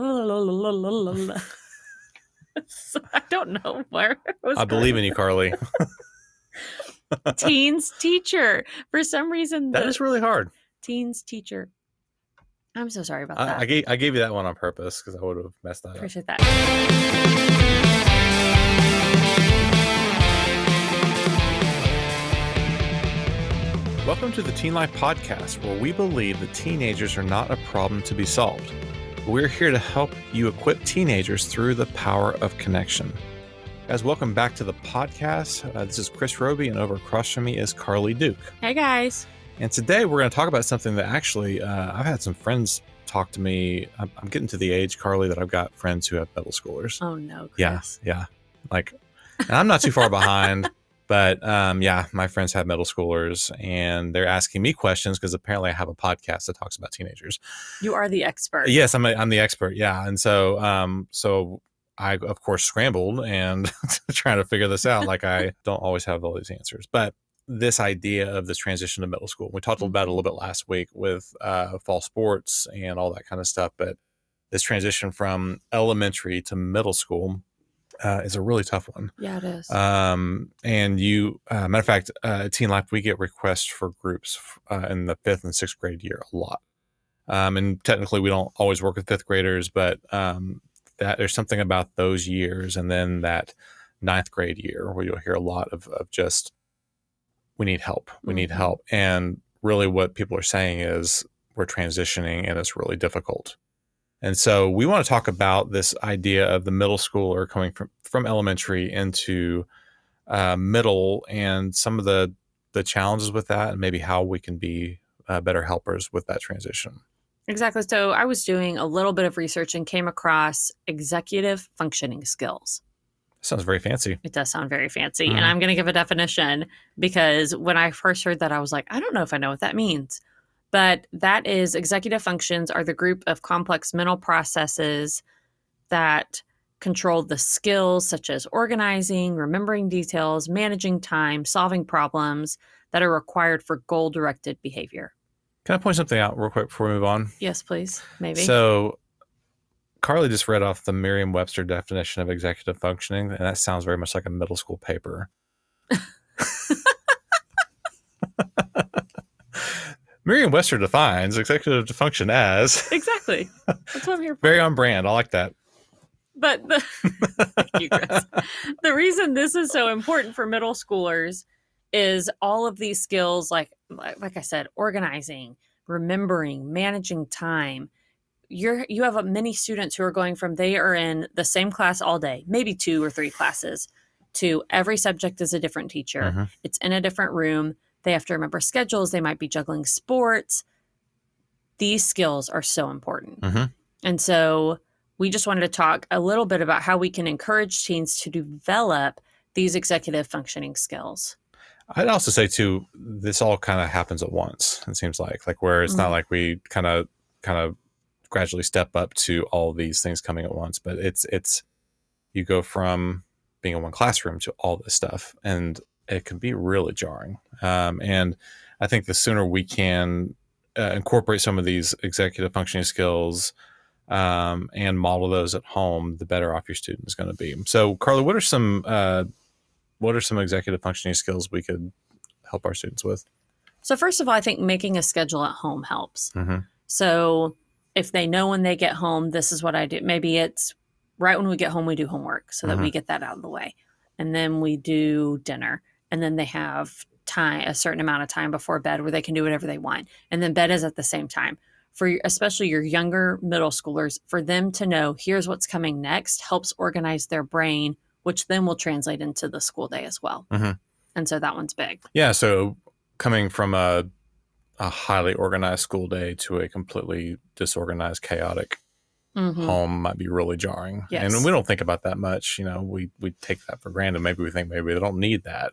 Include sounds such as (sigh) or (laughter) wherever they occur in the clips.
(laughs) so I don't know where it was I believe in you, Carly. (laughs) teens teacher. For some reason, That the is really hard. teens teacher. I'm so sorry about I, that. I gave I gave you that one on purpose because I would have messed that up. Appreciate that. Welcome to the Teen Life Podcast, where we believe that teenagers are not a problem to be solved. We're here to help you equip teenagers through the power of connection. Guys, welcome back to the podcast. Uh, this is Chris Roby, and over across from me is Carly Duke. Hey guys. And today we're going to talk about something that actually uh, I've had some friends talk to me. I'm, I'm getting to the age, Carly, that I've got friends who have middle schoolers. Oh no, Chris. Yeah, yeah. Like, and I'm not too far behind, (laughs) but um, yeah, my friends have middle schoolers, and they're asking me questions because apparently I have a podcast that talks about teenagers. You are the expert. Yes, I'm a, I'm the expert. Yeah, and so um, so I of course scrambled and (laughs) trying to figure this out. Like I (laughs) don't always have all these answers, but this idea of this transition to middle school, we talked about it a little bit last week with uh, fall sports and all that kind of stuff, but this transition from elementary to middle school uh, is a really tough one. Yeah, it is. Um, and you, uh, matter of fact, uh, at Teen Life, we get requests for groups uh, in the fifth and sixth grade year a lot. Um, and technically, we don't always work with fifth graders, but um, that there's something about those years, and then that ninth grade year where you'll hear a lot of, of just we need help, we need Mhm. help, and really what people are saying is we're transitioning and it's really difficult. And so we want to talk about this idea of the middle schooler coming from, from elementary into uh, middle and some of the the challenges with that and maybe how we can be uh, better helpers with that transition. Exactly. So I was doing a little bit of research and came across executive functioning skills. Sounds very fancy. It does sound very fancy. Mhm. And I'm going to give a definition because when I first heard that, I was like, I don't know if I know what that means. But that is executive functions are the group of complex mental processes that control the skills such as organizing, remembering details, managing time, solving problems that are required for goal directed behavior. Can I point something out real quick before we move on? Yes, please. Maybe. So, Carly just read off the Merriam Webster definition of executive functioning, and that sounds very much like a middle school paper. (laughs) (laughs) (laughs) Merriam Webster defines executive to function as (laughs) exactly. That's what I'm here for. very on brand. I like that. But the, Thank (laughs) you, Chris. the reason this is so important for middle schoolers is all of these skills, like like like I said, organizing, remembering, managing time. You're you have a, many students who are going from they are in the same class all day, maybe two or three classes, to every subject is a different teacher. Mhm. It's in a different room. They have to remember schedules. They might be juggling sports. These skills are so important. Mhm. And so we just wanted to talk a little bit about how we can encourage teens to develop these executive functioning skills. I'd also say too, this all kind of happens at once. It seems like, like where it's not Mhm. like we kind of, kind of gradually step up to all these things coming at once, but it's it's you go from being in one classroom to all this stuff, and it can be really jarring. Um, and I think the sooner we can uh, incorporate some of these executive functioning skills um, and model those at home, the better off your student is going to be. So, Carla, what are some uh, what are some executive functioning skills we could help our students with? So, first of all, I think making a schedule at home helps. Mhm. So, if they know when they get home, this is what I do. Maybe it's right when we get home, we do homework so that we get that out of the way. And then we do dinner. And then they have time, a certain amount of time before bed where they can do whatever they want. And then bed is at the same time. For especially your younger middle schoolers, for them to know here's what's coming next helps organize their brain, which then will translate into the school day as well. Mhm. And so that one's big. Yeah, so coming from a a highly organized school day to a completely disorganized, chaotic Mhm. home might be really jarring. Yes. And we don't think about that much. You know, we we take that for granted. Maybe we think maybe they don't need that.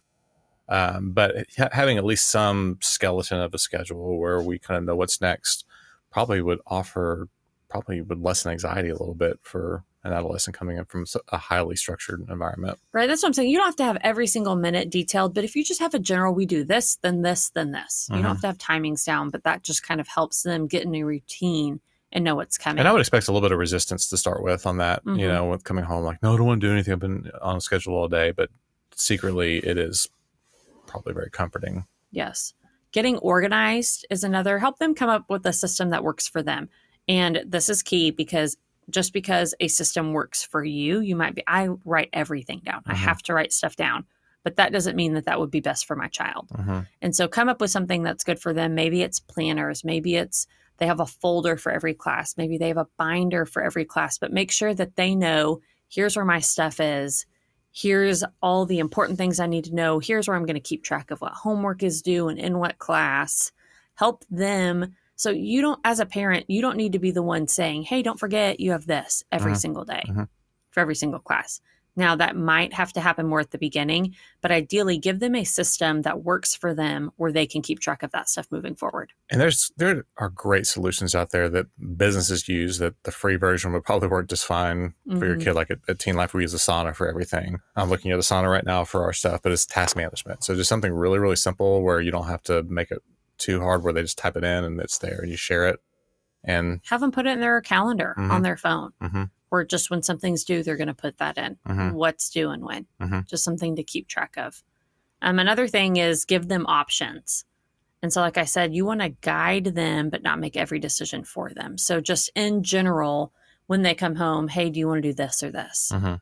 Um, but ha- having at least some skeleton of a schedule where we kind of know what's next probably would offer probably would lessen anxiety a little bit for an adolescent coming in from a highly structured environment. Right. That's what I'm saying. You don't have to have every single minute detailed, but if you just have a general, we do this, then this, then this. You Mhm. don't have to have timings down, but that just kind of helps them get in a routine and know what's coming. And I would expect a little bit of resistance to start with on that, Mhm. you know, with coming home like, no, I don't want to do anything. I've been on a schedule all day, but secretly it is probably very comforting. Yes. Getting organized is another. Help them come up with a system that works for them. And this is key because just because a system works for you, you might be, I write everything down. I Mhm. have to write stuff down. But that doesn't mean that that would be best for my child. hmm And so come up with something that's good for them. Maybe it's planners. Maybe it's they have a folder for every class. Maybe they have a binder for every class, but make sure that they know here's where my stuff is. Here's all the important things I need to know. Here's where I'm going to keep track of what homework is due and in what class. Help them. So you don't, as a parent, you don't need to be the one saying, hey, don't forget you have this every Mhm. single day Mhm. for every single class. Now, that might have to happen more at the beginning, but ideally give them a system that works for them where they can keep track of that stuff moving forward. And there's there are great solutions out there that businesses use that the free version would probably work just fine for your Mhm. kid. Like at, at Teen Life, we use Asana for everything. I'm looking at Asana right now for our stuff, but it's task management. So just something really, really simple where you don't have to make it too hard, where they just type it in and it's there and you share it. And Have them put it in their calendar Mhm. on their phone, Mhm. Or just when something's due, they're going to put that in. Mhm. What's due and when. Mhm. Just something to keep track of. Um, another thing is give them options. And so, like I said, you want to guide them, but not make every decision for them. So, just in general, when they come home, hey, do you want to do this or this? Mhm.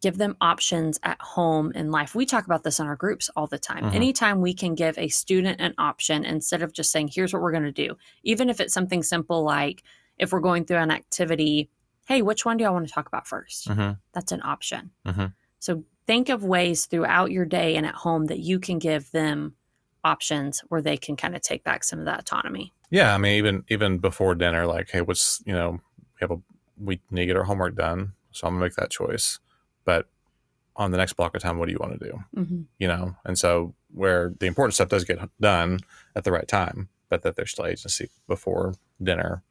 give them options at home in life. We talk about this in our groups all the time. Mhm. Anytime we can give a student an option instead of just saying, here's what we're going to do, even if it's something simple like if we're going through an activity, hey, which one do I want to talk about 1st Mhm. That's an option. Mhm. So think of ways throughout your day and at home that you can give them options where they can kind of take back some of that autonomy. yeah, I mean, even even before dinner, like, hey, what's you know, we have a we need to get our homework done, so I'm gonna make that choice. But on the next block of time, what do you want to do? Mm-hmm. you know and so where the important stuff does get done at the right time but that there's still agency before dinner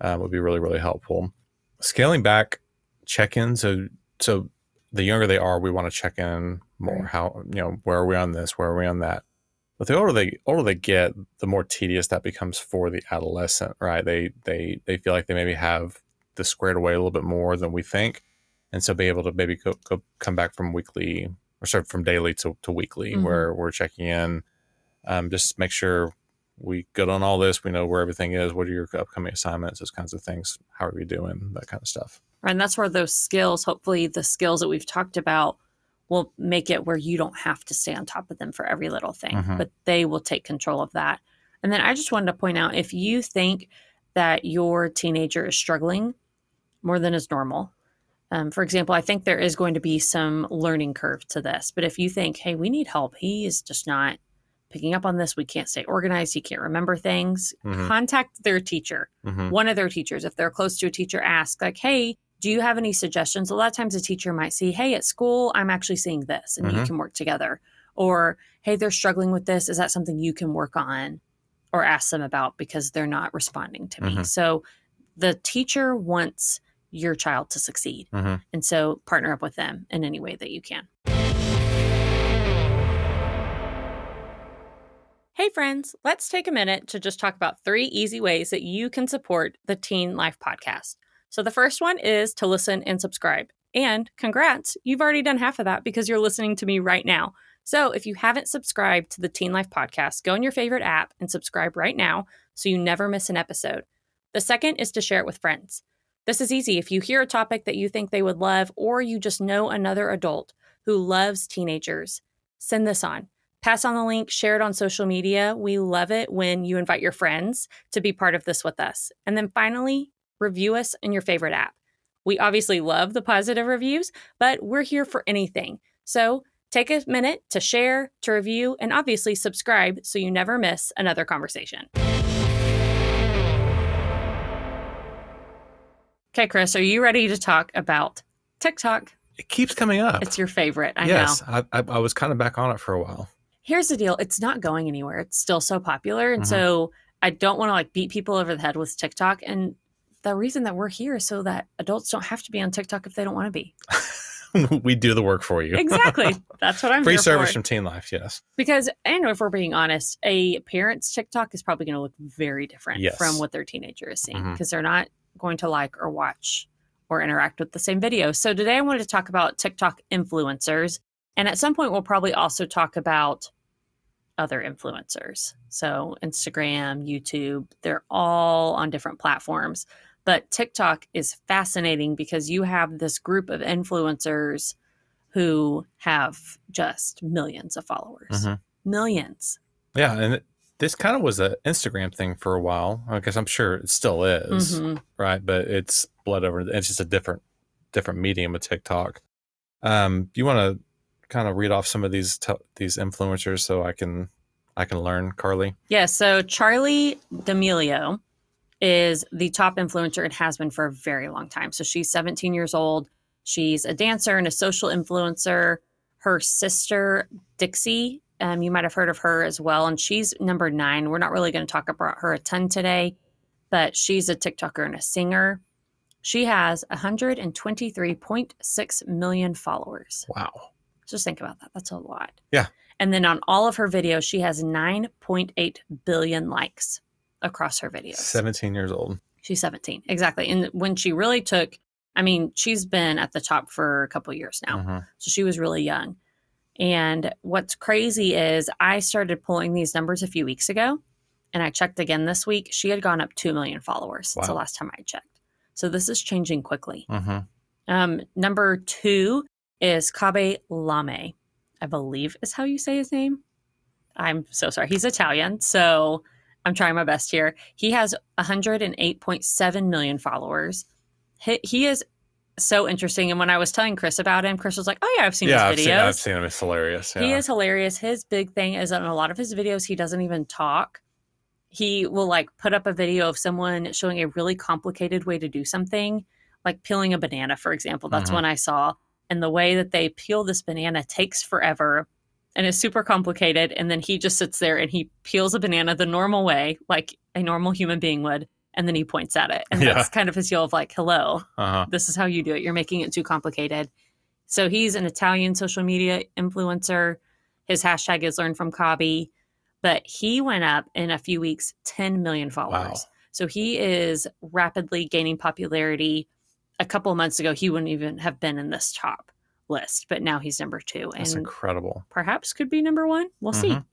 uh, would be really really helpful scaling back check-ins so so the younger they are we want to check in more. Right. how you know where are we on this? Where are we on that? But the older they older they get the more tedious that becomes for the adolescent right? They they they feel like they maybe have this squared away a little bit more than we think. And so be able to maybe go, go come back from weekly or sorry from daily to, to weekly Mhm. where we're checking in. Um, just make sure we good on all this we know where everything is what are your upcoming assignments those kinds of things how are you doing that kind of stuff And that's where those skills, hopefully, the skills that we've talked about, will make it where you don't have to stay on top of them for every little thing, Mhm. but they will take control of that. And then I just wanted to point out if you think that your teenager is struggling more than is normal, um, for example, I think there is going to be some learning curve to this. But if you think, hey, we need help, he is just not picking up on this, we can't stay organized, he can't remember things, Mhm. contact their teacher Mhm. one of their teachers, if they're close to a teacher, ask, like, hey, do you have any suggestions? A lot of times a teacher might see, hey, at school, I'm actually seeing this, and you Mhm. can work together. Or, hey, they're struggling with this. Is that something you can work on or ask them about because they're not responding to me? Mhm. So the teacher wants your child to succeed. Mhm. And so partner up with them in any way that you can. Hey, friends, let's take a minute to just talk about three easy ways that you can support the Teen Life podcast. So, the first one is to listen and subscribe. And congrats, you've already done half of that because you're listening to me right now. So, if you haven't subscribed to the Teen Life podcast, go in your favorite app and subscribe right now so you never miss an episode. The second is to share it with friends. This is easy. If you hear a topic that you think they would love, or you just know another adult who loves teenagers, send this on. Pass on the link, share it on social media. We love it when you invite your friends to be part of this with us. And then finally, review us in your favorite app. We obviously love the positive reviews, but we're here for anything. So take a minute to share, to review, and obviously subscribe so you never miss another conversation. Okay, Chris, are you ready to talk about TikTok? it keeps coming up It's your favorite. I know. yes I, I, I was kind of back on it for a while here's the deal it's not going anywhere it's still so popular and Mhm. so i don't want to like beat people over the head with tiktok and the reason that we're here is so that adults don't have to be on tiktok if they don't want to be (laughs) we do the work for you. exactly. (laughs) That's what I'm Free service for. from Teen Life, yes. Because, and if we're being honest, a parent's TikTok is probably going to look very different Yes. from what their teenager is seeing because they're not going to like or watch or interact with the same video. So today I wanted to talk about TikTok influencers. And at some point, we'll probably also talk about other influencers. So Instagram, YouTube, they're all on different platforms. But TikTok is fascinating because you have this group of influencers who have just millions of followers. Mhm. Millions. Yeah, and this kind of was an Instagram thing for a while. I guess I'm sure it still is, Mhm. right? But it's bled over. It's just a different, different medium of TikTok. Um, you want to kind of read off some of these t- these influencers so I can I can learn, Carly. Yeah, so Charli D'Amelio is the top influencer and has been for a very long time. So she's 17 years old. She's a dancer and a social influencer. Her sister, Dixie, um, you might have heard of her as well. And she's number nine. We're not really going to talk about her a ton today, but she's a TikToker and a singer. She has 123.6 million followers. Wow. Just think about that. That's a lot. Yeah. And then on all of her videos, she has 9.8 billion likes across her videos. 17 years old. She's 17. Exactly. And when she really took, I mean, she's been at the top for a couple years now. Mhm. So she was really young. And what's crazy is I started pulling these numbers a few weeks ago and I checked again this week. She had gone up 2 million followers since the last time I checked. So this is changing quickly. Mhm. Um, number two is Khaby Lame, I believe is how you say his name. I'm so sorry. He's Italian, so I'm trying my best here. He has 108.7 million followers. He, he is so interesting. And when I was telling Chris about him, Chris was like, "Oh yeah, I've seen Yeah, I've his seen, videos." I've seen him. It's hilarious. Yeah. He is hilarious. His big thing is that in a lot of his videos, he doesn't even talk. He will like put up a video of someone showing a really complicated way to do something, like peeling a banana, for example. That's Mhm. one I saw. And the way that they peel this banana takes forever and is super complicated. And then he just sits there and he peels a banana the normal way, like a normal human being would. And then he points at it. And Yeah. that's kind of his deal of like, hello, Uh-huh. this is how you do it. You're making it too complicated. So he's an Italian social media influencer. His hashtag is learn from Khaby, but he went up in a few weeks 10 million followers. Wow. So he is rapidly gaining popularity. A couple of months ago, he wouldn't even have been in this top list, but now he's number two That's and incredible. perhaps could be number one. We'll see. Mhm.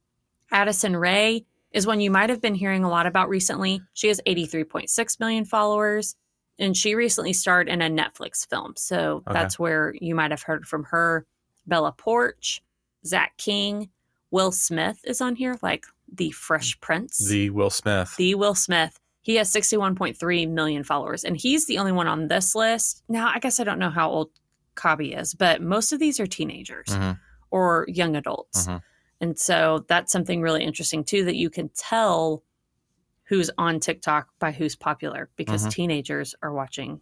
Addison Rae is one you might have been hearing a lot about recently. She has 83.6 million followers, and she recently starred in a Netflix film. So Okay. that's where you might have heard from her. Bella Poarch, Zach King, Will Smith is on here, like the Fresh Prince. The Will Smith. The Will Smith. He has 61.3 million followers, and he's the only one on this list. Now, I guess I don't know how old Khaby is, but most of these are teenagers Mhm. or young adults. Mhm. And so that's something really interesting too that you can tell who's on TikTok by who's popular because Mhm. teenagers are watching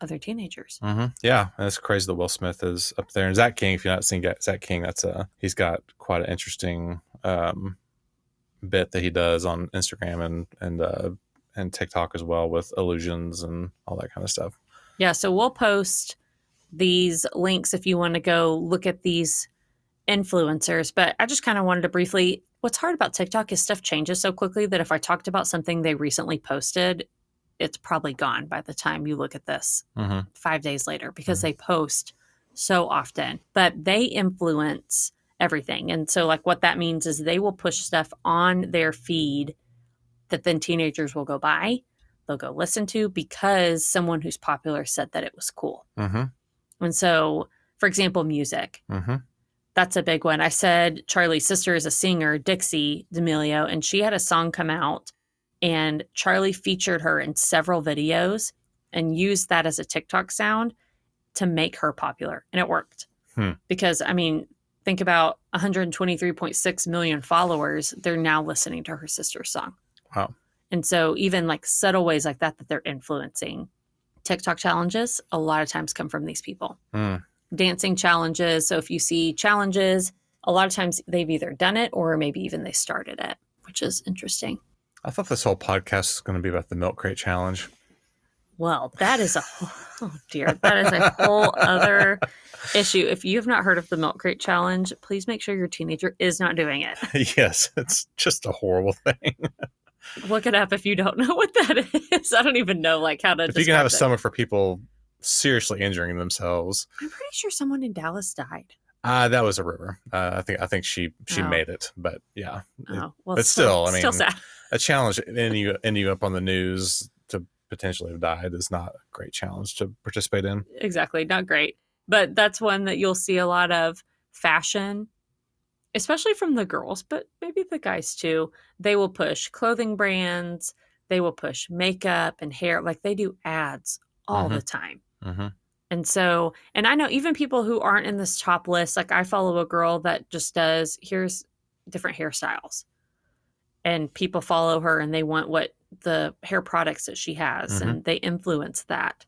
other teenagers. hmm Yeah, that's crazy that Will Smith is up there. And Zach King, if you're not seeing Zach King, that's a he's got quite an interesting um, bit that he does on Instagram and and uh, and TikTok as well with illusions and all that kind of stuff. Yeah, so we'll post these links if you want to go look at these influencers. But I just kind of wanted to briefly. What's hard about TikTok is stuff changes so quickly that if I talked about something they recently posted, it's probably gone by the time you look at this hmm five days later because Mhm. they post so often. But they influence everything. And so, like, what that means is they will push stuff on their feed that then teenagers will go buy, they'll go listen to because someone who's popular said that it was cool. hmm And so, for example, music. hmm That's a big one. I said Charli's sister is a singer, Dixie D'Amelio, and she had a song come out, and Charlie featured her in several videos and used that as a TikTok sound to make her popular. And it worked. Hmm. Because, I mean, think about 123.6 million followers. They're now listening to her sister's song. Wow. And so, even like subtle ways like that, that they're influencing TikTok challenges, a lot of times come from these people Mm. dancing challenges. So if you see challenges, a lot of times they've either done it or maybe even they started it, which is interesting. I thought this whole podcast was going to be about the milk crate challenge. Well, that is a (laughs) oh dear, that is a whole other issue. If you have not heard of the milk crate challenge, please make sure your teenager is not doing it. (laughs) yes, it's just a horrible thing. (laughs) Look it up if you don't (laughs) know what that is. I don't even know like how to. If you can have a summer for people seriously injuring themselves, I'm pretty sure someone in Dallas died. Uh, that was a river. Uh, I think I think she she Oh. made it, but yeah, Oh, well, but still, I still mean, sad. a challenge ending you ending you up on the news to potentially have died is not a great challenge to participate in. exactly not great but that's one that you'll see a lot of fashion especially from the girls but maybe the guys too they will push clothing brands they will push makeup and hair like they do ads all Mhm. the time Mm-hmm. and so and i know even people who aren't in this top list like i follow a girl that just does here's different hairstyles and people follow her and they want what the hair products that she has Mhm. and they influence that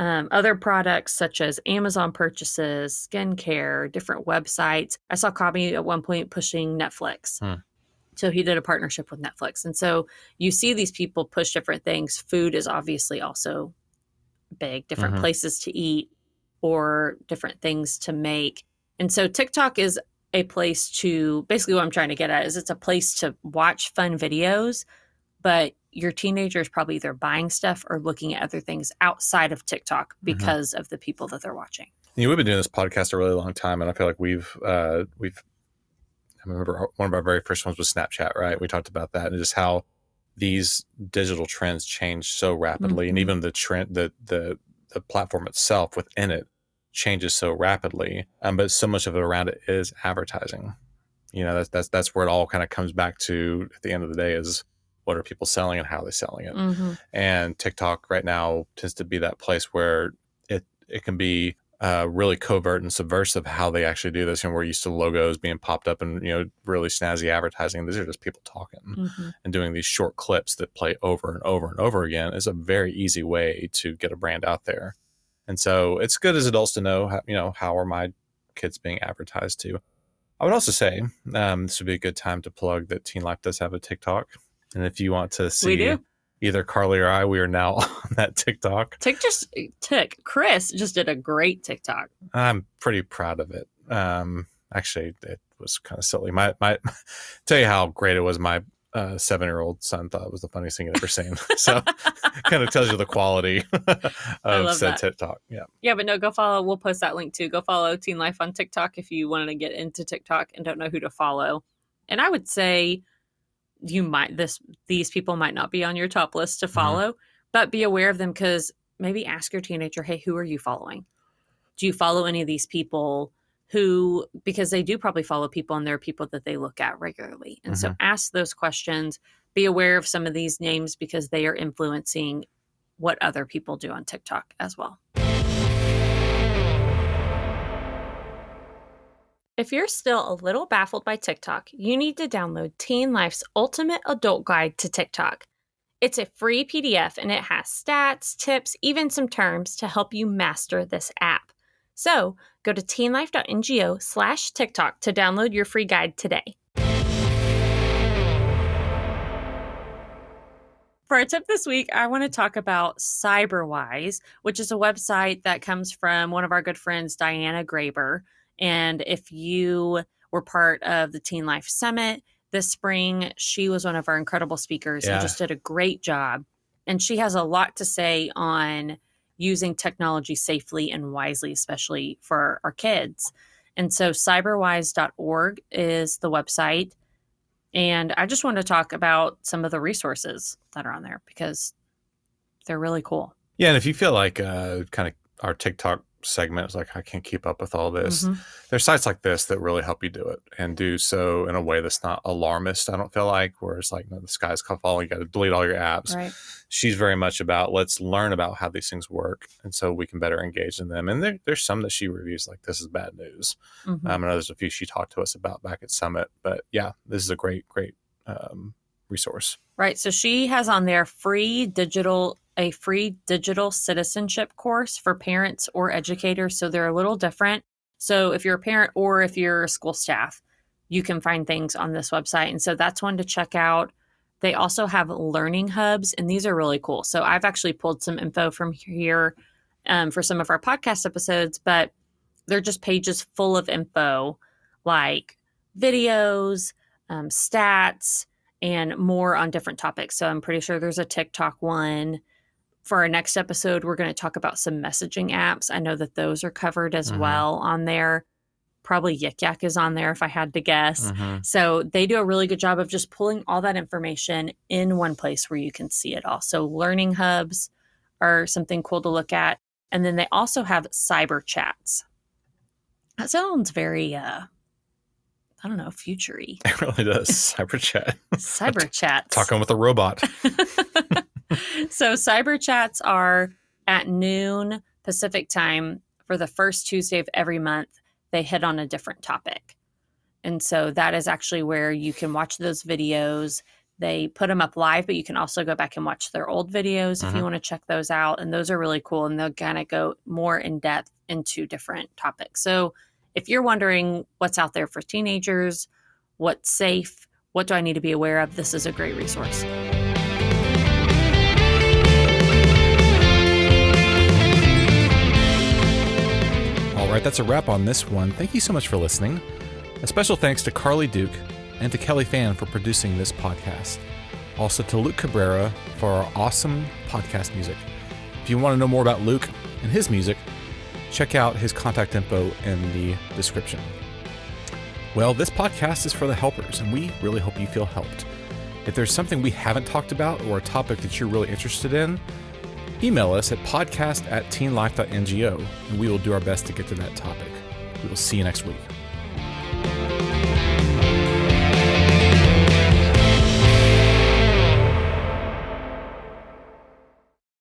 um, other products such as amazon purchases skincare different websites. I saw Khaby at one point pushing netflix. Hmm. so he did a partnership with netflix. And so you see these people push different things. Food is obviously also big different Mhm. places to eat or different things to make. And so tiktok is a place to basically what i'm trying to get at is it's a place to watch fun videos but your teenager is probably either buying stuff or looking at other things outside of tiktok because of the people that they're watching You know, we've been doing this podcast a really long time, and I feel like we've uh, we've. I remember one of our very first ones was Snapchat, right? We talked about that and just how these digital trends change so rapidly, and Mhm. even the trend, the the the platform itself within it changes so rapidly. Um, but so much of it around it is advertising. You know, that's that's that's where it all kind of comes back to at the end of the day is what are people selling and how are they selling it mm-hmm. and TikTok right now tends to be that place where it it can be uh, really covert and subversive how they actually do this. And we're used to logos being popped up and you know really snazzy advertising. These are just people talking Mm-hmm. and doing these short clips that play over and over and over again. Is a very easy way to get a brand out there. And so it's good as adults to know how you know how are my kids being advertised to. I would also say um, this would be a good time to plug that Teen Life does have a TikTok, and if you want to see we do either Carly or I, we are now (laughs) on that TikTok. tick just tick chris just did a great tiktok I'm pretty proud of it. Um, actually, it was kind of silly. My my, (laughs) tell you how great it was. My uh, seven year old son thought it was the funniest thing he'd ever seen. (laughs) so, kind of tells you the quality of said that. TikTok. Yeah, Yeah, but no, go follow. We'll post that link too. Go follow Teen Life on TikTok if you wanted to get into TikTok and don't know who to follow. And I would say you might this these people might not be on your top list to Mhm. follow, but be aware of them because maybe ask your teenager, "Hey, who are you following? Do you follow any of these people?" Who, because they do probably follow people and there are people that they look at regularly. And so ask those questions. Be aware of some of these names because they are influencing what other people do on TikTok as well. If you're still a little baffled by TikTok, you need to download Teen Life's Ultimate Adult Guide to TikTok. It's a free PDF and it has stats, tips, even some terms to help you master this app. So go to teenlife.ngo slash TikTok to download your free guide today. For our tip this week, I want to talk about CyberWise, which is a website that comes from one of our good friends, Diana Graber. And if you were part of the Teen Life Summit this spring, she was one of our incredible speakers Yeah. and just did a great job. And she has a lot to say on using technology safely and wisely, especially for our kids. And so cyberwise.org is the website. And I just want to talk about some of the resources that are on there because they're really cool. yeah. And if you feel like uh, kind of our TikTok segment is like I can't keep up with all this, Mhm. there's sites like this that really help you do it and do so in a way that's not alarmist. I don't feel like where it's like no, the sky's falling, you got to delete all your apps. Right. she's very much about let's learn about how these things work and so we can better engage in them and there, there's some that she reviews like this is bad news Mhm. um, I know there's a few she talked to us about back at summit but yeah this is a great great um, resource Right. So she has on there free digital a free digital citizenship course for parents or educators. So they're a little different. So if you're a parent or if you're a school staff, you can find things on this website. And so that's one to check out. They also have learning hubs, and these are really cool. So I've actually pulled some info from here um, for some of our podcast episodes, but they're just pages full of info like videos, um, stats, and more on different topics. So I'm pretty sure there's a TikTok one. For our next episode, we're going to talk about some messaging apps. I know that those are covered as Mhm. well on there. Probably Yik Yak is on there if I had to guess. Mhm. So they do a really good job of just pulling all that information in one place where you can see it all. So learning hubs are something cool to look at. And then they also have cyber chats. That sounds very uh I don't know, futury. (laughs) It really does. (laughs) Cyber chat. Cyber chat. (laughs) Talking with a robot. (laughs) so cyber chats are at noon Pacific time for the first Tuesday of every month. They hit on a different topic. And so that is actually where you can watch those videos. They put them up live, but you can also go back and watch their old videos if you Mhm. want to check those out. And those are really cool. And they'll kind of go more in depth into different topics. So if you're wondering what's out there for teenagers, what's safe, what do I need to be aware of, this is a great resource. All right, that's a wrap on this one. Thank you so much for listening. A special thanks to Carly Duke and to Kelly Fan for producing this podcast. Also to Luke Cabrera for our awesome podcast music. If you want to know more about Luke and his music, check out his contact info in the description. Well, this podcast is for the helpers, and we really hope you feel helped. If there's something we haven't talked about or a topic that you're really interested in, email us at podcast at teenlife.ngo and we will do our best to get to that topic. We will see you next week.